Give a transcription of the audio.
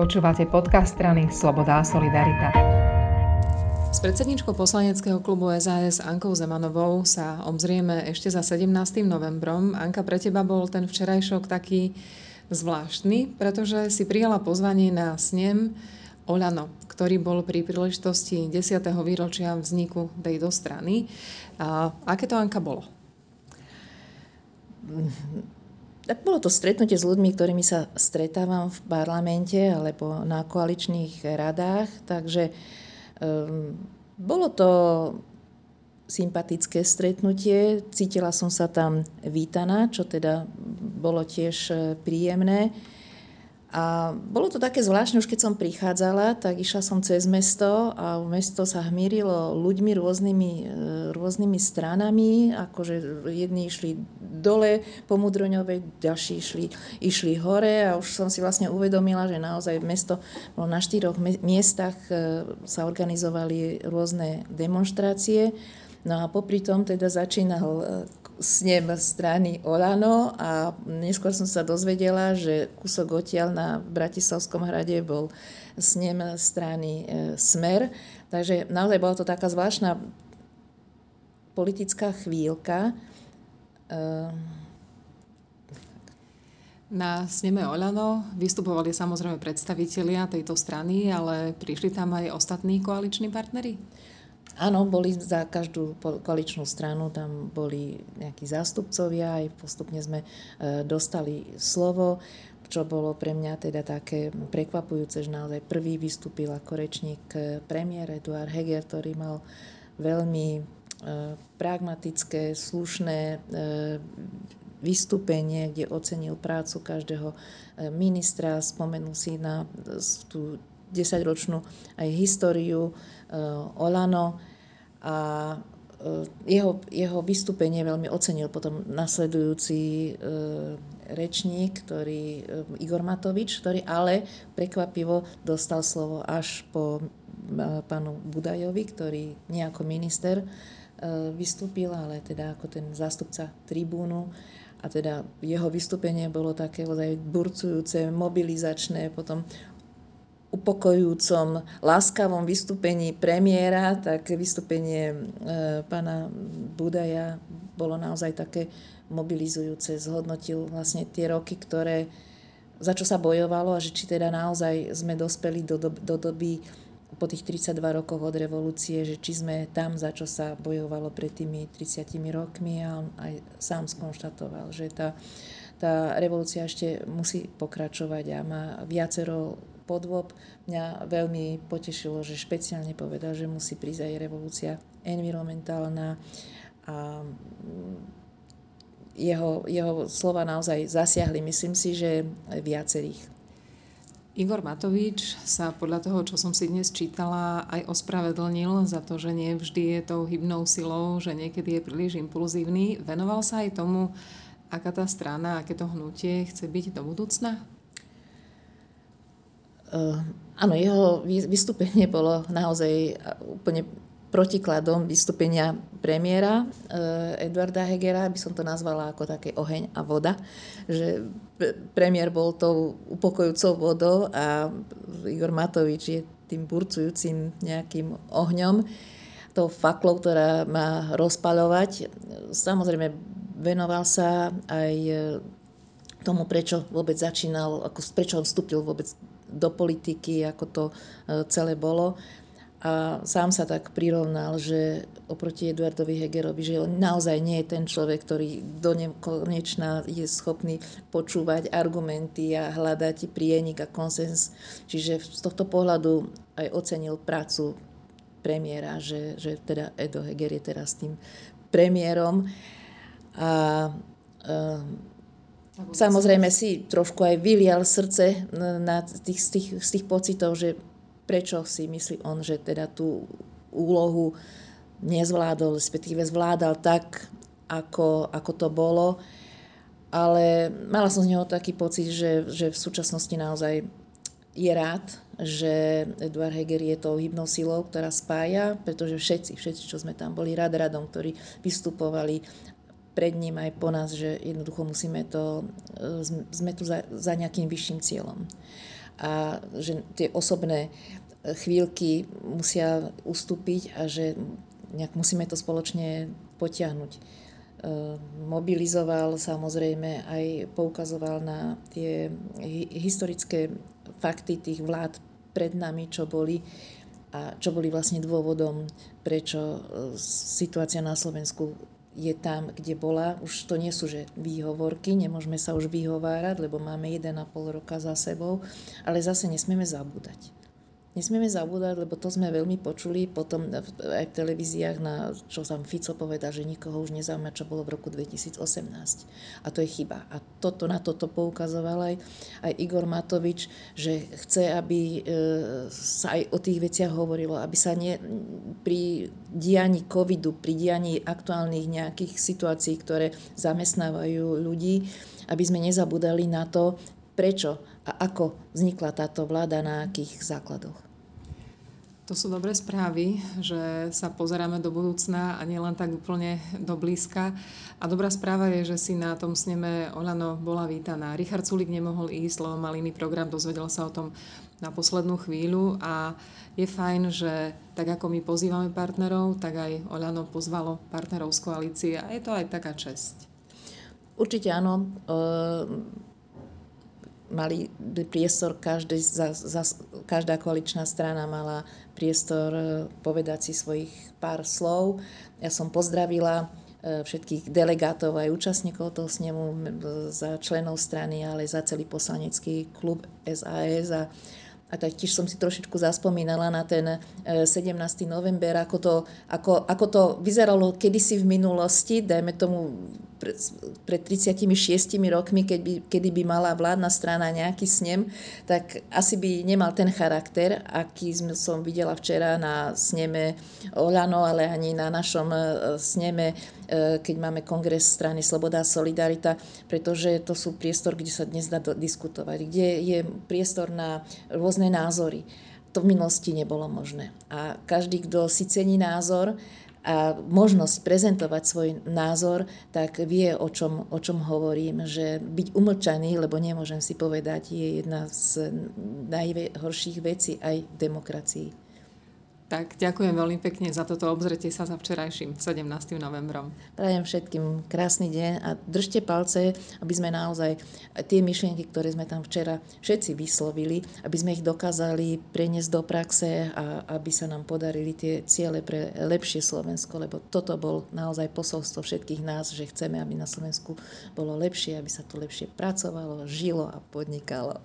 Počúvate podcast strany Sloboda a Solidarita. S predsedničkou poslaneckého klubu SAS Ankou Zemanovou sa obzrieme ešte za 17. novembrom. Anka, pre teba bol ten včerajšok taký zvláštny, pretože si prijala pozvanie na snem Oľano, ktorý bol pri príležitosti 10. výročia vzniku tejto strany. A aké to, Anka, bolo? Tak bolo to stretnutie s ľuďmi, ktorými sa stretávam v parlamente alebo na koaličných radách, takže um, bolo to sympatické stretnutie. Cítila som sa tam vítaná, čo teda bolo tiež e, príjemné. A bolo to také zvláštne, už keď som prichádzala, tak išla som cez mesto a mesto sa hmírilo ľuďmi rôznymi, e, rôznymi stranami, akože jedni išli dole po Mudroňovej, ďalší išli, išli hore a už som si vlastne uvedomila, že naozaj mesto bolo na štyroch miestach e, sa organizovali rôzne demonstrácie. No a popri tom teda začínal e, snem strany Olano a neskôr som sa dozvedela, že kúsok odtiaľ na Bratislavskom hrade bol snem strany e, Smer. Takže naozaj bola to taká zvláštna politická chvíľka. E, na sneme Oľano vystupovali samozrejme predstavitelia tejto strany, ale prišli tam aj ostatní koaliční partnery? Áno, boli za každú koaličnú stranu, tam boli nejakí zástupcovia, aj postupne sme e, dostali slovo, čo bolo pre mňa teda také prekvapujúce, že naozaj prvý vystúpil ako rečník e, premiér Eduard Heger, ktorý mal veľmi e, pragmatické, slušné vystúpenie, kde ocenil prácu každého ministra, spomenul si na tú desaťročnú aj históriu Olano a e, jeho, jeho vystúpenie veľmi ocenil potom nasledujúci e, rečník, ktorý, e, Igor Matovič, ktorý ale prekvapivo dostal slovo až po e, pánu Budajovi, ktorý nie ako minister e, vystúpil, ale teda ako ten zástupca tribúnu. A teda jeho vystúpenie bolo také ozaj burcujúce, mobilizačné, potom upokojujúcom, láskavom vystúpení premiéra, tak vystúpenie e, pána Budaja bolo naozaj také mobilizujúce. Zhodnotil vlastne tie roky, ktoré, za čo sa bojovalo a že či teda naozaj sme dospeli do, do, do doby po tých 32 rokoch od revolúcie, že či sme tam, za čo sa bojovalo pred tými 30 rokmi a on aj sám skonštatoval, že tá, tá revolúcia ešte musí pokračovať a má viacero podôb. Mňa veľmi potešilo, že špeciálne povedal, že musí prísť aj revolúcia environmentálna a mm, jeho, jeho slova naozaj zasiahli, myslím si, že viacerých. Igor Matovič sa podľa toho, čo som si dnes čítala, aj ospravedlnil za to, že nie vždy je tou hybnou silou, že niekedy je príliš impulzívny. Venoval sa aj tomu, aká tá strana, aké to hnutie chce byť do budúcna? Uh, áno, jeho vystúpenie bolo naozaj úplne protikladom vystúpenia premiéra uh, Eduarda Hegera, by som to nazvala ako také oheň a voda, že premiér bol tou upokojúcou vodou a Igor Matovič je tým burcujúcim nejakým ohňom, tou faklou, ktorá má rozpaľovať. Samozrejme, venoval sa aj tomu, prečo vôbec začínal, ako, prečo vstúpil vôbec do politiky, ako to e, celé bolo. A sám sa tak prirovnal, že oproti Eduardovi Hegerovi, že on naozaj nie je ten človek, ktorý do nekonečna je schopný počúvať argumenty a hľadať prienik a konsens. Čiže z tohto pohľadu aj ocenil prácu premiéra, že, že teda Edo Heger je teraz tým premiérom. A, a Samozrejme si trošku aj vylial srdce na tých, z, tých, z tých pocitov, že prečo si myslí on, že teda tú úlohu nezvládol, respektíve zvládal tak, ako, ako to bolo. Ale mala som z neho taký pocit, že, že v súčasnosti naozaj je rád, že Eduard Heger je tou hybnou silou, ktorá spája, pretože všetci, všetci, čo sme tam boli rad radom, ktorí vystupovali pred ním aj po nás, že jednoducho musíme to, e, sme tu za, za nejakým vyšším cieľom. a že tie osobné chvíľky musia ustúpiť a že nejak musíme to spoločne potiahnuť. E, mobilizoval samozrejme aj poukazoval na tie historické fakty tých vlád pred nami, čo boli a čo boli vlastne dôvodom, prečo e, situácia na Slovensku je tam, kde bola. Už to nie sú že výhovorky, nemôžeme sa už vyhovárať, lebo máme 1,5 roka za sebou, ale zase nesmieme zabúdať. Nesmieme zabúdať, lebo to sme veľmi počuli potom aj v televíziách, na čo tam Fico povedal, že nikoho už nezaujíma, čo bolo v roku 2018. A to je chyba. A toto, na toto poukazoval aj, aj Igor Matovič, že chce, aby e, sa aj o tých veciach hovorilo, aby sa nie, pri dianí covidu, pri dianí aktuálnych nejakých situácií, ktoré zamestnávajú ľudí, aby sme nezabudali na to, prečo a ako vznikla táto vláda, na akých základoch. To sú dobré správy, že sa pozeráme do budúcna a nielen tak úplne do blízka. A dobrá správa je, že si na tom sneme Olano bola vítaná. Richard Sulik nemohol ísť, lebo mal iný program, dozvedel sa o tom na poslednú chvíľu a je fajn, že tak ako my pozývame partnerov, tak aj Olano pozvalo partnerov z koalície a je to aj taká česť. Určite áno. E- mali priestor, každý, za, za, každá koaličná strana mala priestor e, povedať si svojich pár slov. Ja som pozdravila e, všetkých delegátov aj účastníkov toho snemu za členov strany, ale za celý poslanecký klub SAS a a taktiež som si trošičku zaspomínala na ten 17. E, november, ako to, ako, ako to vyzeralo kedysi v minulosti, dajme tomu pred 36 rokmi, keď by, kedy by mala vládna strana nejaký snem, tak asi by nemal ten charakter, aký som videla včera na sneme Oľano, ale ani na našom e, sneme, e, keď máme kongres strany Sloboda a Solidarita, pretože to sú priestor, kde sa dnes dá diskutovať, kde je priestor na rôzne názory. To v minulosti nebolo možné. A každý, kto si cení názor, a možnosť prezentovať svoj názor, tak vie, o čom, o čom hovorím, že byť umlčaný, lebo nemôžem si povedať, je jedna z najhorších vecí aj v demokracii. Tak ďakujem veľmi pekne za toto obzretie sa za včerajším 17. novembrom. Prajem všetkým krásny deň a držte palce, aby sme naozaj tie myšlienky, ktoré sme tam včera všetci vyslovili, aby sme ich dokázali preniesť do praxe a aby sa nám podarili tie ciele pre lepšie Slovensko, lebo toto bol naozaj posolstvo všetkých nás, že chceme, aby na Slovensku bolo lepšie, aby sa tu lepšie pracovalo, žilo a podnikalo.